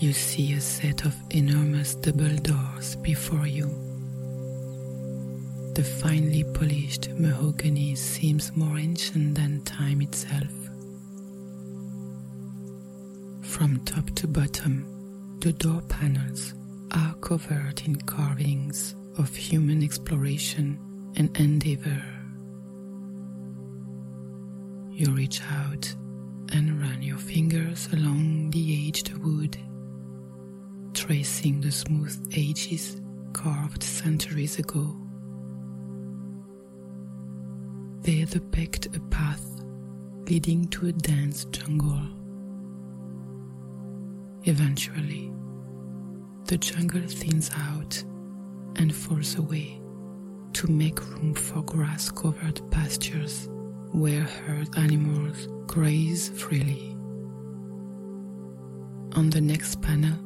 You see a set of enormous double doors before you. The finely polished mahogany seems more ancient than time itself. From top to bottom, the door panels are covered in carvings of human exploration and endeavor. You reach out and run your fingers along the aged wood tracing the smooth edges carved centuries ago. They depict a path leading to a dense jungle. Eventually, the jungle thins out and falls away to make room for grass covered pastures where herd animals graze freely. On the next panel,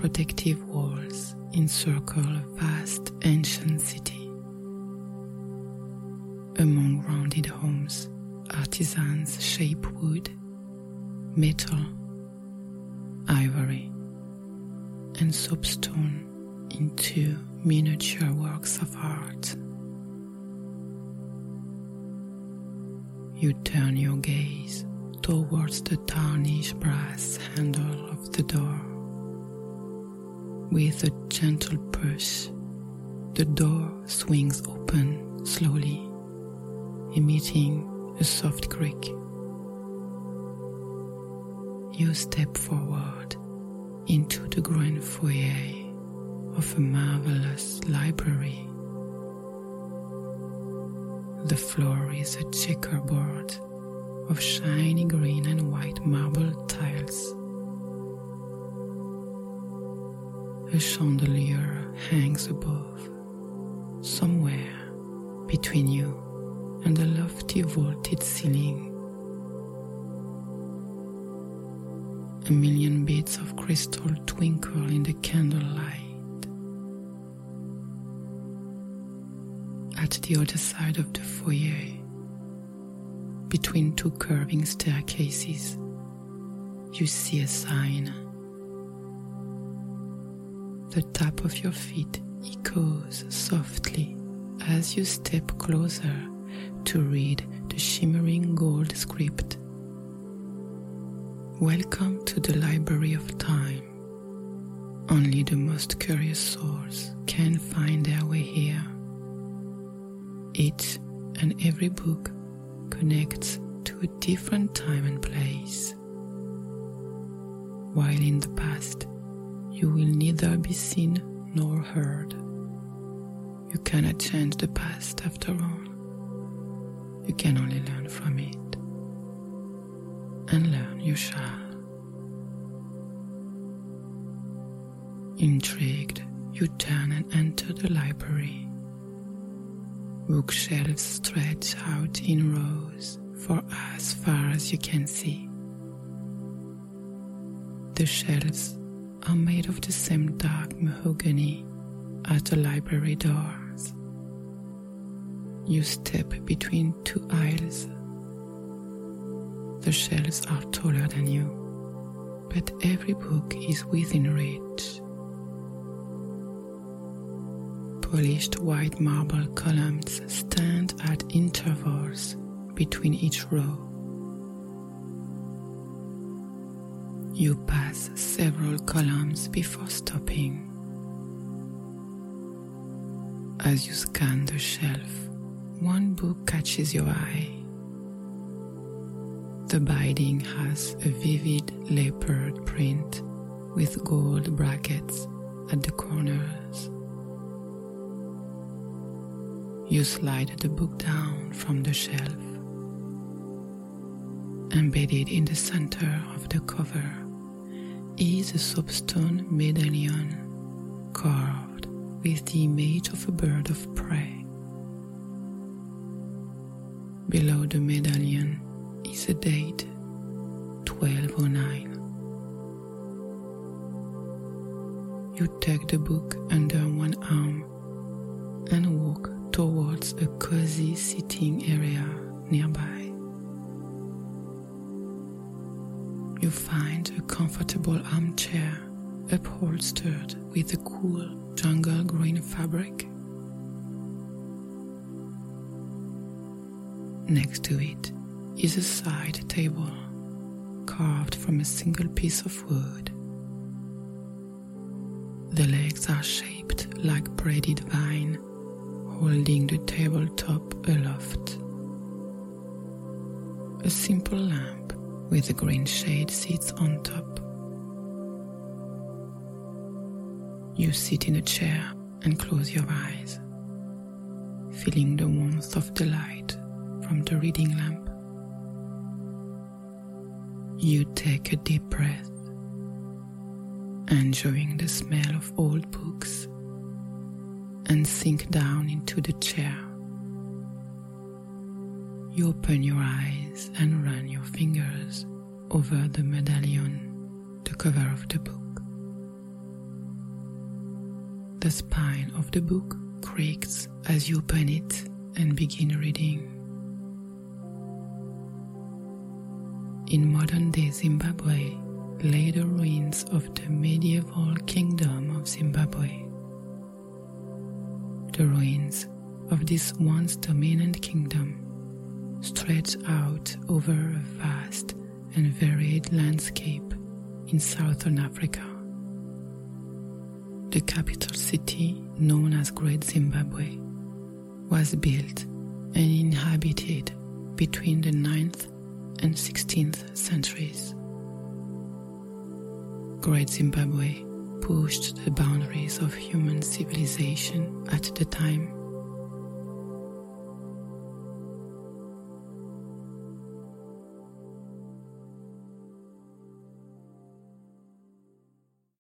protective walls encircle a vast ancient city. Among rounded homes, artisans shape wood, metal, ivory, and soapstone into miniature works of art. You turn your gaze towards the tarnished brass handle of the door. With a gentle push, the door swings open slowly, emitting a soft creak. You step forward into the grand foyer of a marvelous library. The floor is a checkerboard of shiny green and white marble tiles. A chandelier hangs above, somewhere between you and the lofty vaulted ceiling. A million bits of crystal twinkle in the candlelight. At the other side of the foyer, between two curving staircases, you see a sign the tap of your feet echoes softly as you step closer to read the shimmering gold script. Welcome to the Library of Time. Only the most curious souls can find their way here. Each and every book connects to a different time and place. While in the past, you will neither be seen nor heard. You cannot change the past after all. You can only learn from it. And learn you shall. Intrigued, you turn and enter the library. Bookshelves stretch out in rows for as far as you can see. The shelves are made of the same dark mahogany as the library doors. You step between two aisles. The shelves are taller than you, but every book is within reach. Polished white marble columns stand at intervals between each row. You pass several columns before stopping. As you scan the shelf, one book catches your eye. The binding has a vivid leopard print with gold brackets at the corners. You slide the book down from the shelf. Embedded in the center of the cover is a soapstone medallion carved with the image of a bird of prey. Below the medallion is a date 1209. You take the book under one arm and walk towards a cozy sitting area nearby. You find a comfortable armchair upholstered with a cool jungle green fabric. Next to it is a side table carved from a single piece of wood. The legs are shaped like braided vine, holding the tabletop aloft. A simple lamp with a green shade sits on top. You sit in a chair and close your eyes, feeling the warmth of the light from the reading lamp. You take a deep breath enjoying the smell of old books, and sink down into the chair. You open your eyes and run your fingers over the medallion, the cover of the book. The spine of the book creaks as you open it and begin reading. In modern day Zimbabwe, lay the ruins of the medieval kingdom of Zimbabwe. The ruins of this once dominant kingdom stretch out over a vast and varied landscape in southern Africa. The capital city, known as Great Zimbabwe, was built and inhabited between the 9th and 16th centuries. Great Zimbabwe pushed the boundaries of human civilization at the time